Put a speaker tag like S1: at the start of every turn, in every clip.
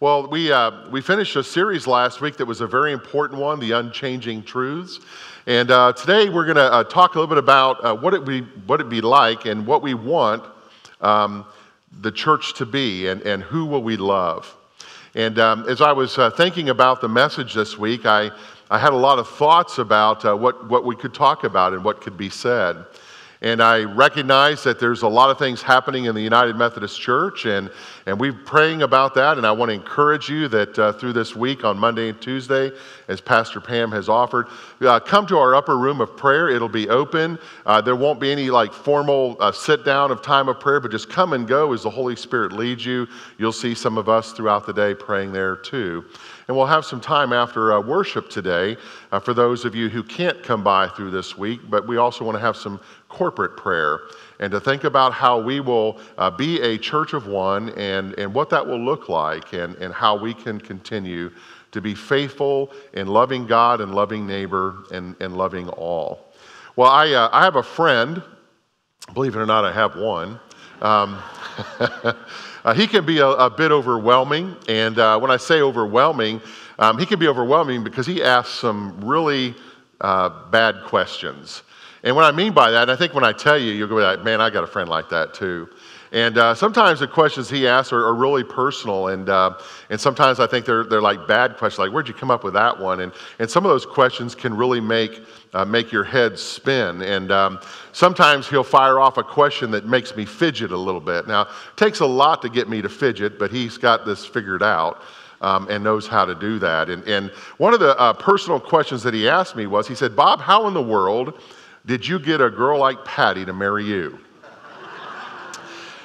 S1: Well, we, uh, we finished a series last week that was a very important one, The Unchanging Truths. And uh, today we're going to uh, talk a little bit about uh, what, it be, what it be like and what we want um, the church to be and, and who will we love. And um, as I was uh, thinking about the message this week, I, I had a lot of thoughts about uh, what, what we could talk about and what could be said. And I recognize that there's a lot of things happening in the United Methodist Church, and, and we're praying about that. And I want to encourage you that uh, through this week on Monday and Tuesday, as Pastor Pam has offered, uh, come to our upper room of prayer. It'll be open. Uh, there won't be any like formal uh, sit down of time of prayer, but just come and go as the Holy Spirit leads you. You'll see some of us throughout the day praying there too. And we'll have some time after uh, worship today uh, for those of you who can't come by through this week, but we also want to have some corporate prayer and to think about how we will uh, be a church of one and, and what that will look like and, and how we can continue to be faithful in loving God and loving neighbor and, and loving all. Well, I, uh, I have a friend, believe it or not, I have one. Um, uh, he can be a, a bit overwhelming, and uh, when I say overwhelming, um, he can be overwhelming because he asks some really uh, bad questions. And what I mean by that, I think when I tell you, you'll go like, man, I got a friend like that too. And uh, sometimes the questions he asks are, are really personal, and, uh, and sometimes I think they're, they're like bad questions, like, where'd you come up with that one? And, and some of those questions can really make, uh, make your head spin. And um, sometimes he'll fire off a question that makes me fidget a little bit. Now, it takes a lot to get me to fidget, but he's got this figured out. Um, and knows how to do that. And, and one of the uh, personal questions that he asked me was he said, Bob, how in the world did you get a girl like Patty to marry you?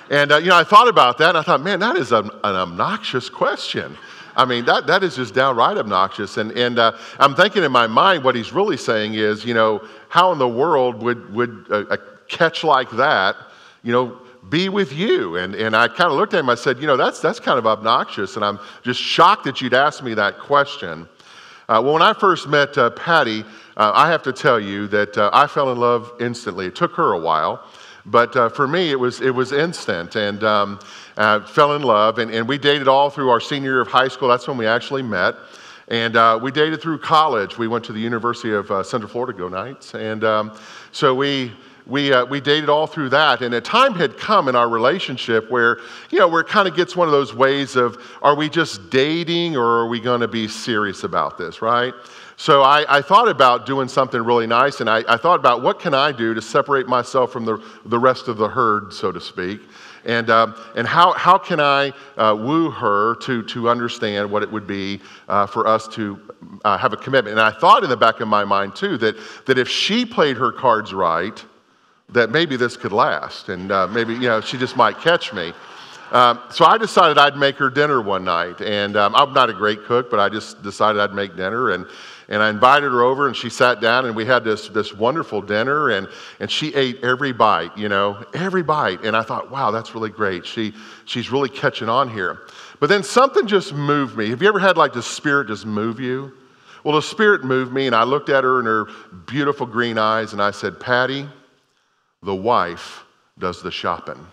S1: And, uh, you know, I thought about that and I thought, man, that is an, an obnoxious question. I mean, that, that is just downright obnoxious. And, and uh, I'm thinking in my mind, what he's really saying is, you know, how in the world would, would a, a catch like that, you know, be with you? And, and I kind of looked at him, I said, you know, that's, that's kind of obnoxious. And I'm just shocked that you'd ask me that question. Uh, well, when I first met uh, Patty, uh, I have to tell you that uh, I fell in love instantly. It took her a while, but uh, for me, it was, it was instant. And um, uh, fell in love, and, and we dated all through our senior year of high school. That's when we actually met. And uh, we dated through college. We went to the University of uh, Central Florida Go Knights. And um, so we, we, uh, we dated all through that. And a time had come in our relationship where, you know, where it kind of gets one of those ways of, are we just dating or are we going to be serious about this, right? So I, I, thought about doing something really nice, and I, I, thought about what can I do to separate myself from the, the rest of the herd, so to speak, and, um, and how, how can I uh, woo her to, to understand what it would be uh, for us to uh, have a commitment. And I thought in the back of my mind, too, that, that if she played her cards right, that maybe this could last, and uh, maybe, you know, she just might catch me. Um, so I decided I'd make her dinner one night, and um, I'm not a great cook, but I just decided I'd make dinner, and and I invited her over, and she sat down, and we had this, this wonderful dinner, and, and she ate every bite, you know, every bite. And I thought, wow, that's really great. She, she's really catching on here. But then something just moved me. Have you ever had like the Spirit just move you? Well, the Spirit moved me, and I looked at her in her beautiful green eyes, and I said, Patty, the wife does the shopping.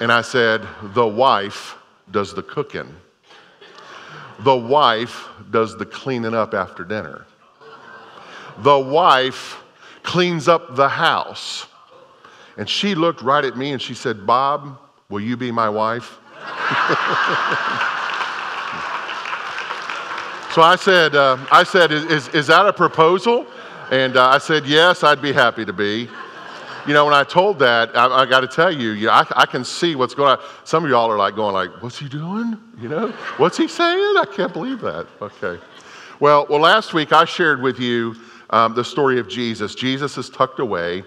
S1: And I said, the wife does the cooking the wife does the cleaning up after dinner. The wife cleans up the house. And she looked right at me and she said, Bob, will you be my wife? so I said, uh, I said, is, is, is, that a proposal? And uh, I said, yes, I'd be happy to be you know, when I told that, I, I got to tell you, you know, I, I, can see what's going on. Some of y'all are like going like, what's he doing? You know, what's he saying? I can't believe that. Okay. Well, well, last week I shared with you um, the story of Jesus. Jesus is tucked away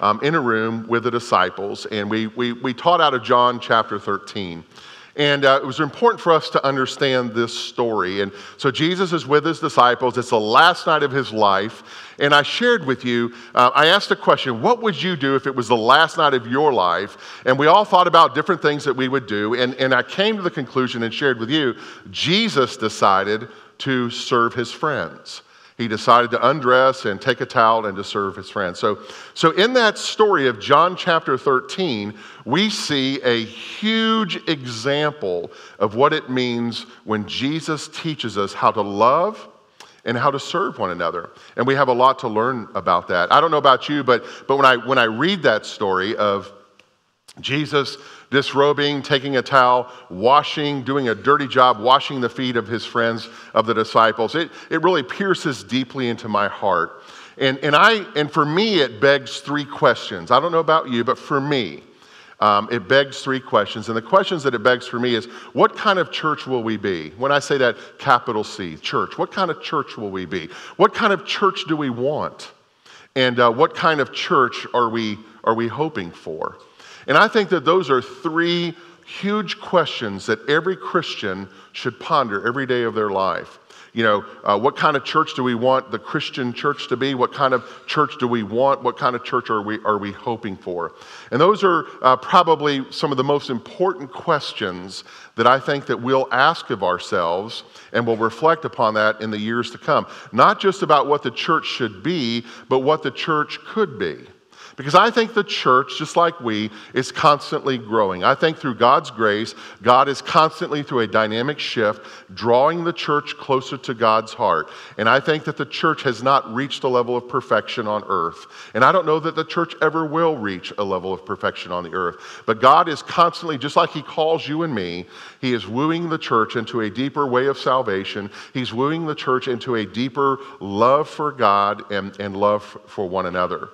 S1: um, in a room with the disciples, and we, we, we taught out of John chapter 13. And uh, it was important for us to understand this story. And so Jesus is with his disciples. It's the last night of his life. And I shared with you, uh, I asked a question what would you do if it was the last night of your life? And we all thought about different things that we would do. And, and I came to the conclusion and shared with you Jesus decided to serve his friends. He decided to undress and take a towel and to serve his friends. So, so in that story of John chapter 13, we see a huge example of what it means when Jesus teaches us how to love and how to serve one another. And we have a lot to learn about that. I don't know about you, but, but when, I, when I read that story of Jesus disrobing, taking a towel, washing, doing a dirty job, washing the feet of his friends, of the disciples. It, it really pierces deeply into my heart. And, and, I, and for me, it begs three questions. I don't know about you, but for me, um, it begs three questions. And the questions that it begs for me is what kind of church will we be? When I say that, capital C, church, what kind of church will we be? What kind of church do we want? And uh, what kind of church are we, are we hoping for? And I think that those are three huge questions that every Christian should ponder every day of their life. You know, uh, what kind of church do we want the Christian church to be? What kind of church do we want? What kind of church are we, are we hoping for? And those are uh, probably some of the most important questions that I think that we'll ask of ourselves and we'll reflect upon that in the years to come. Not just about what the church should be, but what the church could be. Because I think the church, just like we, is constantly growing. I think through God's grace, God is constantly, through a dynamic shift, drawing the church closer to God's heart. And I think that the church has not reached a level of perfection on earth. And I don't know that the church ever will reach a level of perfection on the earth. But God is constantly, just like He calls you and me, He is wooing the church into a deeper way of salvation. He's wooing the church into a deeper love for God and, and love for one another.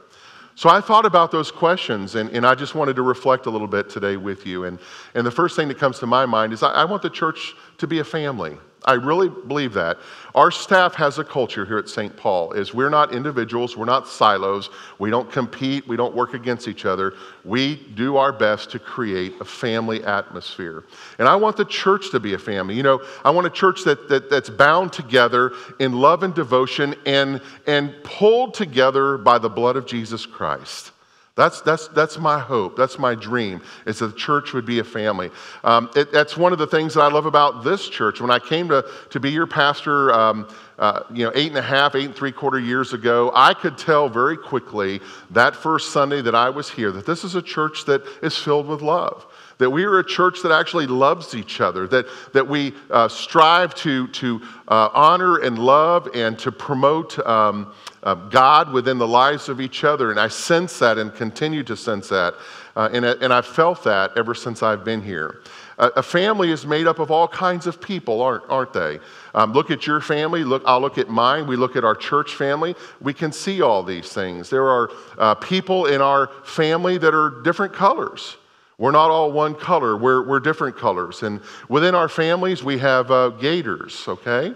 S1: So I thought about those questions, and, and I just wanted to reflect a little bit today with you. And, and the first thing that comes to my mind is I, I want the church to be a family. I really believe that. Our staff has a culture here at St. Paul is we're not individuals, we're not silos. We don't compete, we don't work against each other. We do our best to create a family atmosphere. And I want the church to be a family. You know, I want a church that, that that's bound together in love and devotion and and pulled together by the blood of Jesus Christ. That's, that's, that's my hope. That's my dream, is that the church would be a family. Um, it, that's one of the things that I love about this church. When I came to, to be your pastor, um, uh, you know, eight and a half, eight and three quarter years ago, I could tell very quickly that first Sunday that I was here that this is a church that is filled with love that we are a church that actually loves each other, that, that we uh, strive to, to uh, honor and love and to promote um, uh, God within the lives of each other. And I sense that and continue to sense that. Uh, and, and I've felt that ever since I've been here. a family is made up of all kinds of people, aren't, aren't they? Um, look at your family. Look, I'll look at mine. We look at our church family. We can see all these things. There are uh, people in our family that are different colors. We're not all one color, we're, we're different colors. And within our families, we have uh, gators, okay?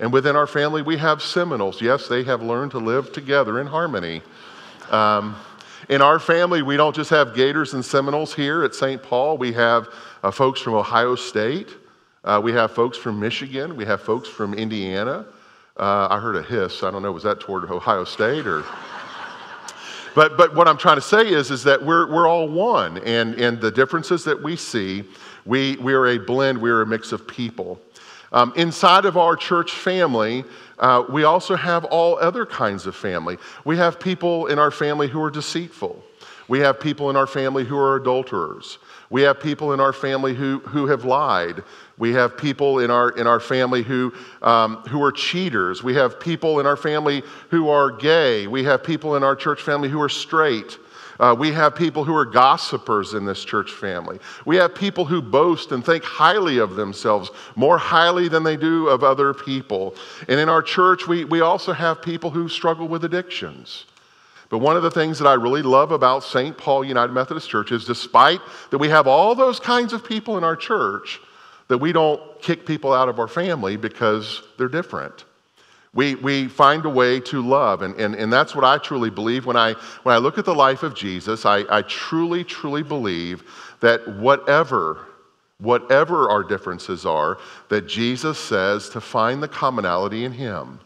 S1: And within our family, we have Seminoles. Yes, they have learned to live together in harmony. Um, in our family, we don't just have gators and Seminoles here at St. Paul, we have uh, folks from Ohio State. Uh, we have folks from Michigan. We have folks from Indiana. Uh, I heard a hiss. I don't know, was that toward Ohio State or? But, but what I'm trying to say is, is that we're, we're all one. And, and the differences that we see, we, we are a blend, we are a mix of people. Um, inside of our church family, uh, we also have all other kinds of family. We have people in our family who are deceitful. We have people in our family who are adulterers. We have people in our family who, who have lied. We have people in our, in our family who, um, who are cheaters. We have people in our family who are gay. We have people in our church family who are straight. Uh, we have people who are gossipers in this church family. We have people who boast and think highly of themselves, more highly than they do of other people. And in our church, we, we also have people who struggle with addictions. But one of the things that I really love about St. Paul United Methodist Church is despite that we have all those kinds of people in our church, that we don't kick people out of our family because they're different. We, we find a way to love, and, and, and that's what I truly believe. When I, when I look at the life of Jesus, I, I truly, truly believe that whatever, whatever our differences are, that Jesus says to find the commonality in Him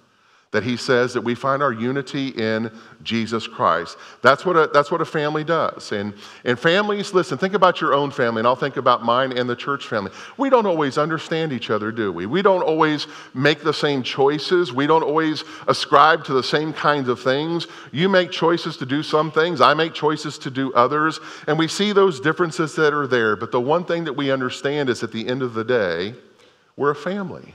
S1: that he says that we find our unity in Jesus Christ. That's what a, that's what a family does. And, and families, listen, think about your own family, and I'll think about mine and the church family. We don't always understand each other, do we? We don't always make the same choices. We don't always ascribe to the same kinds of things. You make choices to do some things, I make choices to do others. And we see those differences that are there. But the one thing that we understand is at the end of the day, we're a family.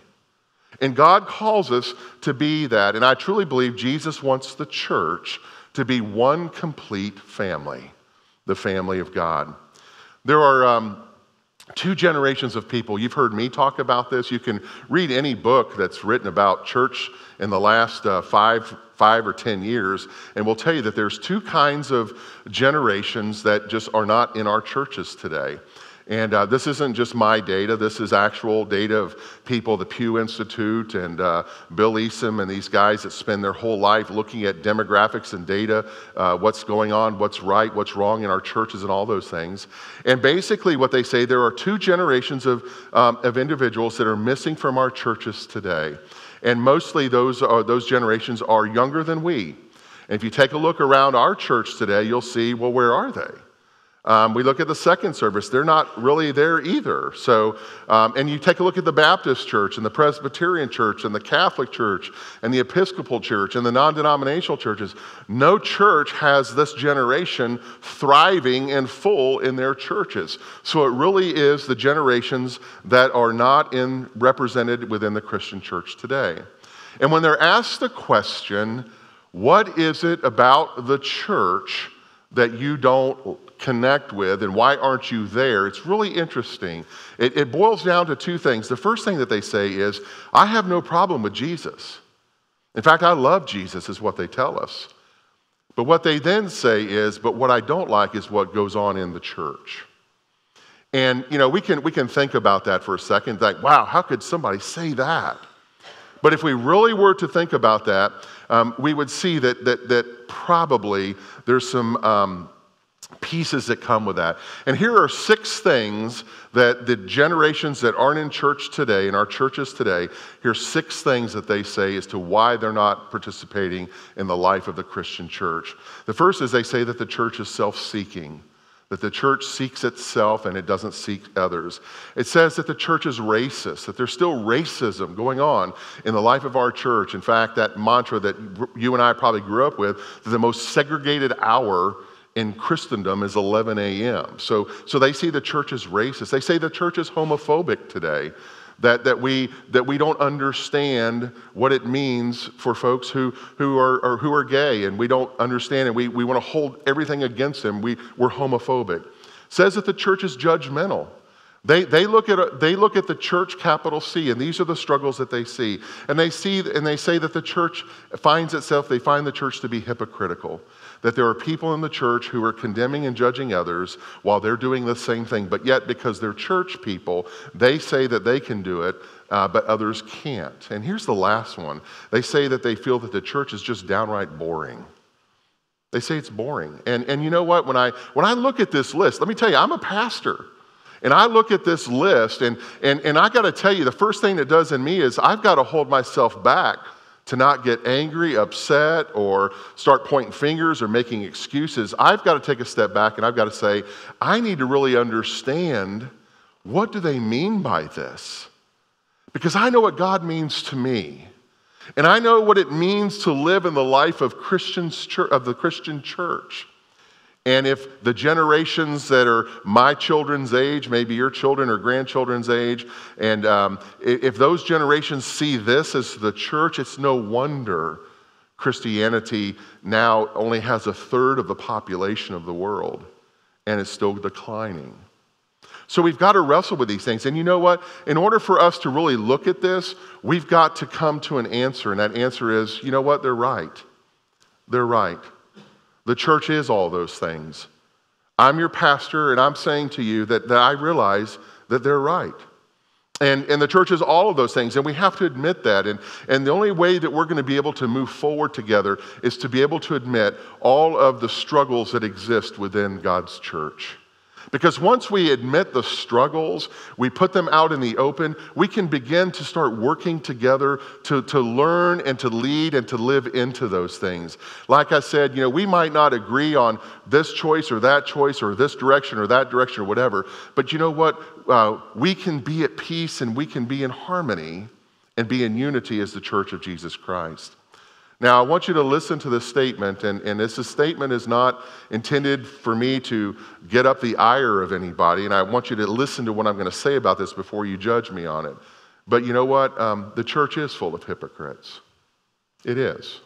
S1: And God calls us to be that. And I truly believe Jesus wants the church to be one complete family, the family of God. There are um, two generations of people. You've heard me talk about this. You can read any book that's written about church in the last uh, five, five or ten years, and we'll tell you that there's two kinds of generations that just are not in our churches today. And uh, this isn't just my data, this is actual data of people, the Pew Institute and uh, Bill Easum and these guys that spend their whole life looking at demographics and data, uh, what's going on, what's right, what's wrong in our churches, and all those things. And basically, what they say there are two generations of, um, of individuals that are missing from our churches today. And mostly those, are, those generations are younger than we. And if you take a look around our church today, you'll see, well, where are they? Um, we look at the second service, they're not really there either. So, um, and you take a look at the Baptist church and the Presbyterian church and the Catholic church and the Episcopal church and the non denominational churches. No church has this generation thriving and full in their churches. So it really is the generations that are not in, represented within the Christian church today. And when they're asked the question, what is it about the church that you don't connect with and why aren't you there, it's really interesting. It, it, boils down to two things. The first thing that they say is, I have no problem with Jesus. In fact, I love Jesus, is what they tell us. But what they then say is, but what I don't like is what goes on in the church. And, you know, we can, we can think about that for a second, like, wow, how could somebody say that? But if we really were to think about that, um, we would see that, that, that probably there's some um, pieces that come with that. And here are six things that the generations that aren't in church today, in our churches today, here's six things that they say as to why they're not participating in the life of the Christian church. The first is they say that the church is self seeking. That the church seeks itself and it doesn't seek others. It says that the church is racist, that there's still racism going on in the life of our church. In fact, that mantra that you and I probably grew up with that the most segregated hour in Christendom is 11 a.m. So, so they see the church as racist. They say the church is homophobic today. That, that, we, that we don't understand what it means for folks who, who, are, who are gay, and we don't understand, and we, we want to hold everything against them. We, we're homophobic. says that the church is judgmental. They, they, look at, they look at the church, capital C, and these are the struggles that they see. And they see and they say that the church finds itself, they find the church to be hypocritical that there are people in the church who are condemning and judging others while they're doing the same thing, but yet because they're church people, they say that they can do it, uh, but others can't. And here's the last one they say that they feel that the church is just downright boring. They say it's boring. And, and you know what? When I, when I look at this list, let me tell you, I'm a pastor. And I look at this list, and, and, and I got to tell you, the first thing that does in me is I've got to hold myself back to not get angry, upset, or start pointing fingers or making excuses, I've got to take a step back and I've got to say, I need to really understand what do they mean by this? Because I know what God means to me. And I know what it means to live in the life of, Christians, of the Christian church. And if the generations that are my children's age, maybe your children or grandchildren's age, and um, if those generations see this as the church, it's no wonder Christianity now only has a third of the population of the world and it's still declining. So we've got to wrestle with these things. And you know what? In order for us to really look at this, we've got to come to an answer. And that answer is you know what? They're right. They're right. The church is all those things. I'm your pastor, and I'm saying to you that, that I realize that they're right. And, and the church is all of those things, and we have to admit that. And, and the only way that we're going to be able to move forward together is to be able to admit all of the struggles that exist within God's church. Because once we admit the struggles, we put them out in the open, we can begin to start working together to, to learn and to lead and to live into those things. Like I said, you know, we might not agree on this choice or that choice or this direction or that direction or whatever, but you know what? Uh, we can be at peace and we can be in harmony and be in unity as the church of Jesus Christ. Now, I want you to listen to this statement, and, and this statement is not intended for me to get up the ire of anybody, and I want you to listen to what I'm going to say about this before you judge me on it. But you know what? Um, the church is full of hypocrites. It is.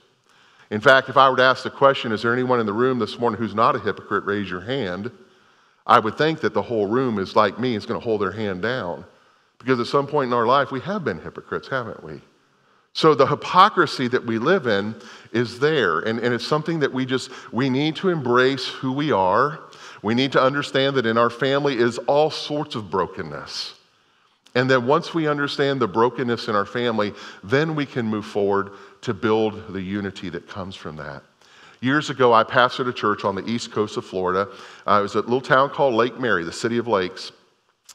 S1: In fact, if I were to ask the question, is there anyone in the room this morning who's not a hypocrite, raise your hand, I would think that the whole room is like me, is going to hold their hand down. Because at some point in our life, we have been hypocrites, haven't we? So the hypocrisy that we live in is there. And, and it's something that we just, we need to embrace who we are. We need to understand that in our family is all sorts of brokenness. And then once we understand the brokenness in our family, then we can move forward to build the unity that comes from that. Years ago, I pastored a church on the east coast of Florida. Uh, it was a little town called Lake Mary, the city of lakes.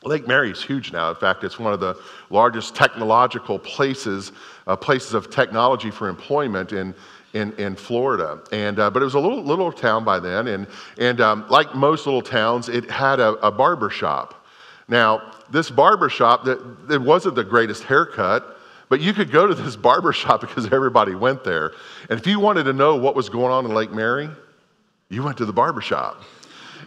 S1: Lake Mary is huge now. In fact, it's one of the largest technological places, uh, places of technology for employment in, in, in Florida. And, uh, but it was a little, little town by then. And, and um, like most little towns, it had a, a barber shop. Now, this barber shop, it wasn't the greatest haircut, but you could go to this barber shop because everybody went there. And if you wanted to know what was going on in Lake Mary, you went to the barber shop.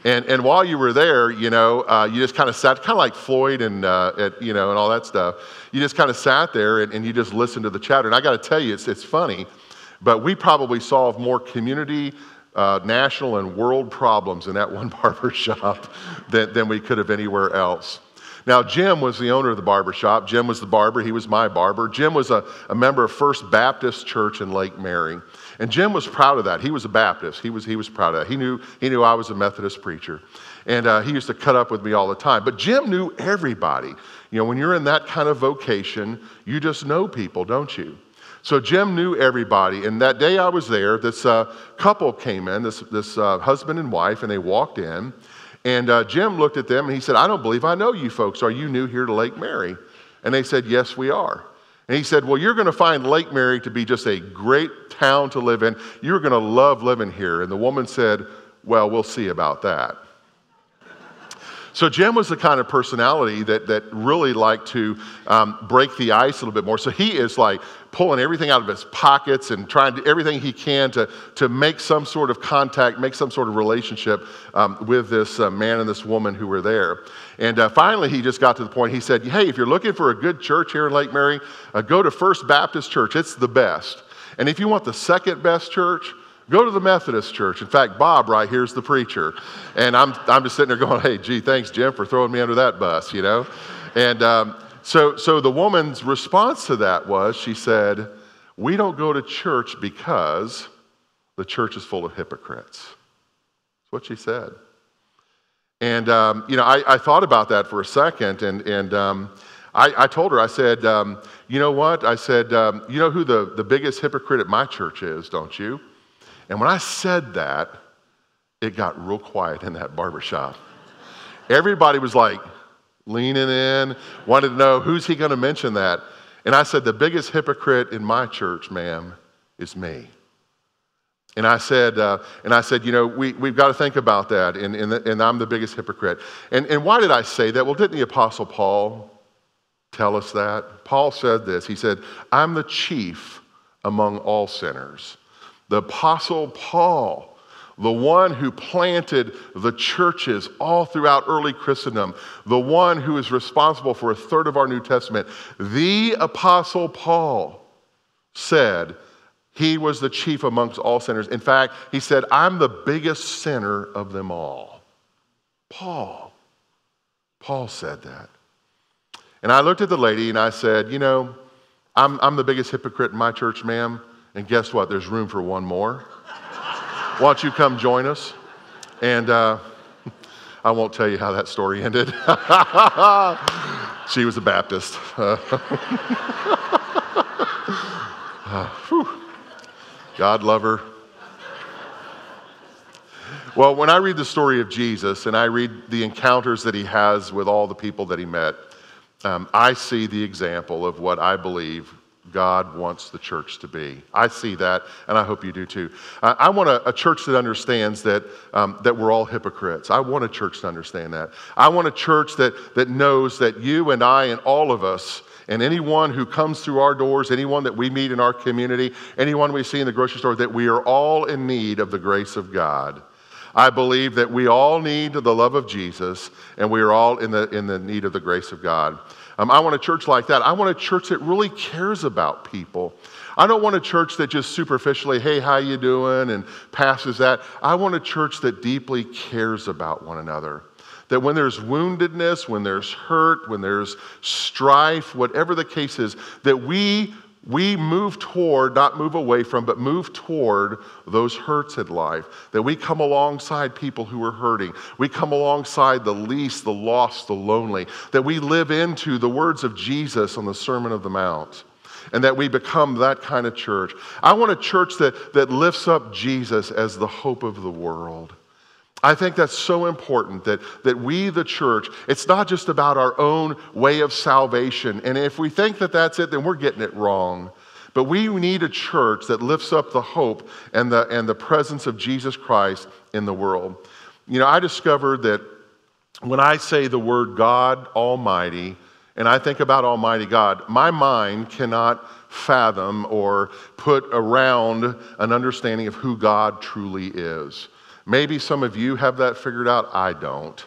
S1: And, and while you were there, you know, uh, you just kind of sat, kind of like Floyd and, uh, at, you know, and all that stuff. You just kind of sat there and, and you just listened to the chatter. And I got to tell you, it's, it's funny, but we probably solved more community, uh, national, and world problems in that one barber shop than, than we could have anywhere else. Now, Jim was the owner of the barber shop. Jim was the barber. He was my barber. Jim was a, a member of First Baptist Church in Lake Mary. And Jim was proud of that. He was a Baptist. He was, he was proud of that. He knew, he knew I was a Methodist preacher. And uh, he used to cut up with me all the time. But Jim knew everybody. You know, when you're in that kind of vocation, you just know people, don't you? So Jim knew everybody. And that day I was there, this uh, couple came in, this, this uh, husband and wife, and they walked in. And uh, Jim looked at them and he said, I don't believe I know you folks. Are you new here to Lake Mary? And they said, Yes, we are. And he said, Well, you're going to find Lake Mary to be just a great town to live in. You're going to love living here. And the woman said, Well, we'll see about that. So Jim was the kind of personality that, that really liked to um, break the ice a little bit more. So he is like pulling everything out of his pockets and trying to everything he can to, to make some sort of contact, make some sort of relationship um, with this uh, man and this woman who were there. And uh, finally, he just got to the point. He said, "Hey, if you're looking for a good church here in Lake Mary, uh, go to First Baptist Church. It's the best. And if you want the second best church." Go to the Methodist church. In fact, Bob right here's the preacher. And I'm, I'm just sitting there going, hey, gee, thanks, Jim, for throwing me under that bus, you know? And um, so, so the woman's response to that was she said, We don't go to church because the church is full of hypocrites. That's what she said. And, um, you know, I, I, thought about that for a second, and, and um, I, I, told her, I said, um, you know what? I said, um, you know who the, the biggest hypocrite at my church is, don't you? And when I said that, it got real quiet in that barbershop. Everybody was like leaning in, wanted to know who's he going to mention that. And I said, the biggest hypocrite in my church, ma'am, is me. And I said, uh, and I said, you know, we, we've got to think about that. And, and, the, and I'm the biggest hypocrite. And, and why did I say that? Well, didn't the Apostle Paul tell us that? Paul said this. He said, I'm the chief among all sinners. The Apostle Paul, the one who planted the churches all throughout early Christendom, the one who is responsible for a third of our New Testament, the Apostle Paul said he was the chief amongst all sinners. In fact, he said, I'm the biggest sinner of them all. Paul. Paul said that. And I looked at the lady and I said, You know, I'm, I'm the biggest hypocrite in my church, ma'am. And guess what? There's room for one more. Why don't you come join us? And uh, I won't tell you how that story ended. she was a Baptist. uh, God lover. Well, when I read the story of Jesus and I read the encounters that he has with all the people that he met, um, I see the example of what I believe God wants the church to be. I see that, and I hope you do too. Uh, I want a, a, church that understands that, um, that we're all hypocrites. I want a church to understand that. I want a church that, that knows that you and I and all of us and anyone who comes through our doors, anyone that we meet in our community, anyone we see in the grocery store, that we are all in need of the grace of God. I believe that we all need the love of Jesus, and we are all in the, in the need of the grace of God. Um, I want a church like that. I want a church that really cares about people. I don't want a church that just superficially, hey, how you doing, and passes that. I want a church that deeply cares about one another. That when there's woundedness, when there's hurt, when there's strife, whatever the case is, that we we move toward, not move away from, but move toward those hurts in life. That we come alongside people who are hurting. We come alongside the least, the lost, the lonely. That we live into the words of Jesus on the Sermon of the Mount. And that we become that kind of church. I want a church that, that lifts up Jesus as the hope of the world. I think that's so important that, that we, the church, it's not just about our own way of salvation. And if we think that that's it, then we're getting it wrong. But we need a church that lifts up the hope and the, and the presence of Jesus Christ in the world. You know, I discovered that when I say the word God Almighty, and I think about Almighty God, my mind cannot fathom or put around an understanding of who God truly is. Maybe some of you have that figured out. I don't.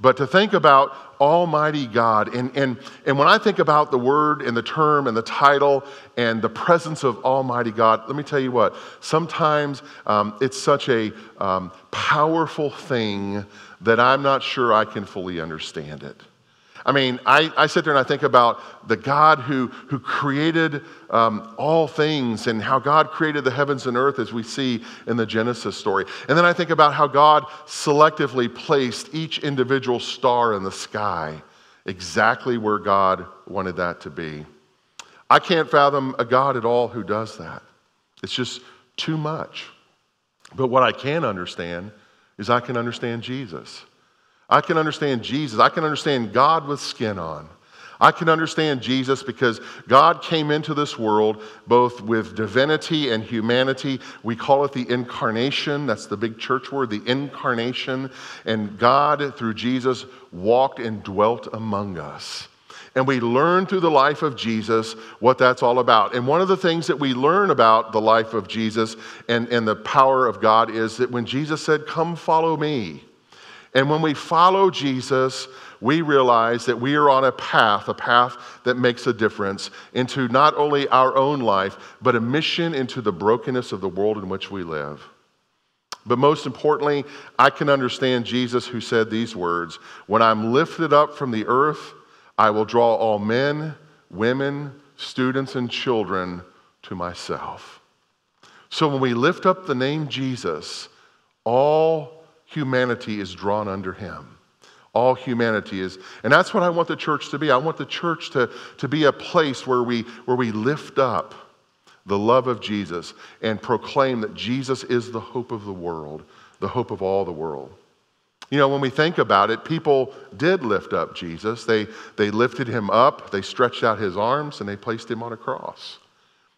S1: But to think about Almighty God, and, and, and when I think about the word and the term and the title and the presence of Almighty God, let me tell you what, sometimes um, it's such a um, powerful thing that I'm not sure I can fully understand it. I mean, I, I sit there and I think about the God who, who created um, all things and how God created the heavens and earth as we see in the Genesis story. And then I think about how God selectively placed each individual star in the sky exactly where God wanted that to be. I can't fathom a God at all who does that. It's just too much. But what I can understand is I can understand Jesus. I can understand Jesus. I can understand God with skin on. I can understand Jesus because God came into this world both with divinity and humanity. We call it the incarnation. That's the big church word, the incarnation. And God, through Jesus, walked and dwelt among us. And we learn through the life of Jesus what that's all about. And one of the things that we learn about the life of Jesus and, and the power of God is that when Jesus said, Come follow me, and when we follow Jesus, we realize that we are on a path, a path that makes a difference into not only our own life, but a mission into the brokenness of the world in which we live. But most importantly, I can understand Jesus who said these words When I'm lifted up from the earth, I will draw all men, women, students, and children to myself. So when we lift up the name Jesus, all humanity is drawn under him. All humanity is, and that's what I want the church to be. I want the church to, to be a place where we, where we lift up the love of Jesus and proclaim that Jesus is the hope of the world, the hope of all the world. You know, when we think about it, people did lift up Jesus. They, they lifted him up, they stretched out his arms, and they placed him on a cross.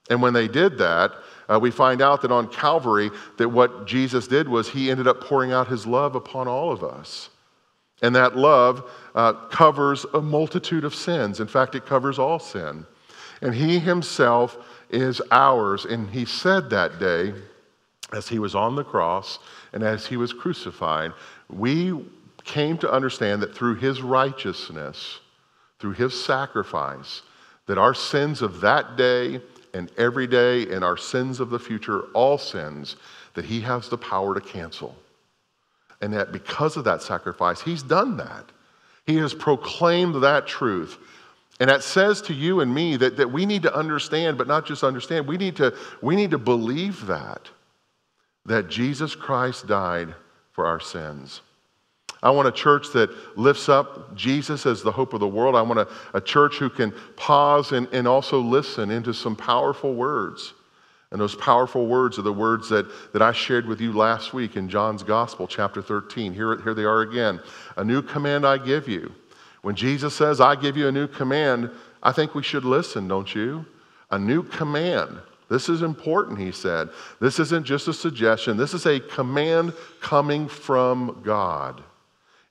S1: And when they did that, uh, we find out that on Calvary, that what Jesus did was he ended up pouring out his love upon all of us. And that love uh, covers a multitude of sins. In fact, it covers all sin. And he himself is ours. And he said that day, as he was on the cross and as he was crucified, we came to understand that through his righteousness, through his sacrifice, that our sins of that day and every day in our sins of the future, all sins, that He has the power to cancel. And that because of that sacrifice, He's done that. He has proclaimed that truth. And that says to you and me that, that we need to understand, but not just understand, we need to, we need to believe that, that Jesus Christ died for our sins. I want a church that lifts up Jesus as the hope of the world. I want a, a church who can pause and, and also listen into some powerful words And those powerful words are the words that, that I shared with you last week in John's Gospel, chapter 13. Here, here they are again. A new command I give you. When Jesus says, I give you a new command, I think we should listen, don't you? A new command. This is important, he said. This isn't just a suggestion, this is a command coming from God.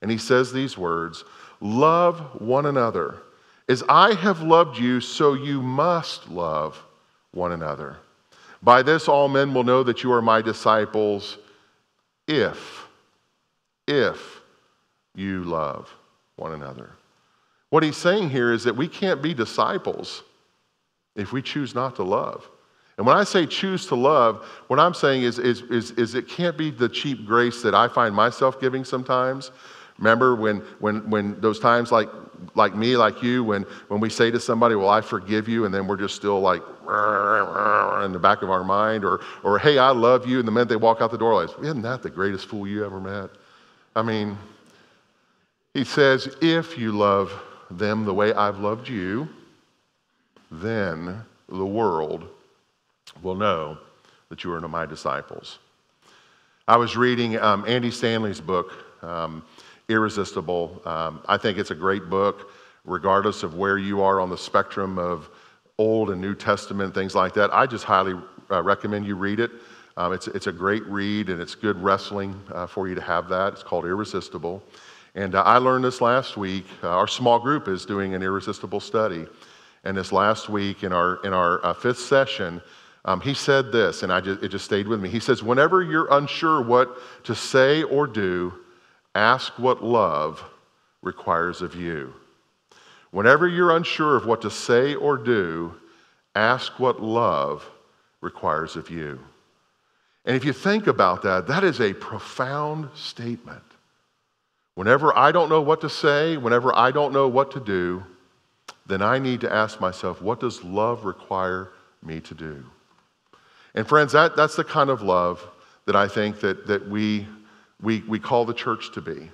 S1: And he says these words Love one another. As I have loved you, so you must love one another. By this, all men will know that you are my disciples if, if you love one another. What he's saying here is that we can't be disciples if we choose not to love. And when I say choose to love, what I'm saying is, is, is, is it can't be the cheap grace that I find myself giving sometimes. Remember when, when, when those times like, like me, like you, when, when we say to somebody, Well, I forgive you, and then we're just still like in the back of our mind, or, or Hey, I love you, and the minute they walk out the door, like, Isn't that the greatest fool you ever met? I mean, he says, If you love them the way I've loved you, then the world will know that you are my disciples. I was reading um, Andy Stanley's book, um, Irresistible. Um, I think it's a great book, regardless of where you are on the spectrum of Old and New Testament, things like that. I just highly uh, recommend you read it. Um, it's, it's a great read, and it's good wrestling uh, for you to have that. It's called Irresistible. And uh, I learned this last week. Uh, our small group is doing an irresistible study. And this last week, in our, in our uh, fifth session, um, he said this, and I just, it just stayed with me. He says, Whenever you're unsure what to say or do, ask what love requires of you. Whenever you're unsure of what to say or do, ask what love requires of you. And if you think about that, that is a profound statement. Whenever I don't know what to say, whenever I don't know what to do, then I need to ask myself, what does love require me to do? And friends, that, that's the kind of love that I think that, that we, we, we call the church to be.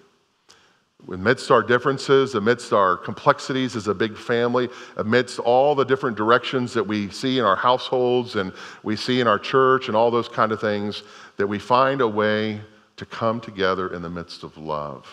S1: Amidst our differences, amidst our complexities as a big family, amidst all the different directions that we see in our households and we see in our church and all those kind of things, that we find a way to come together in the midst of love.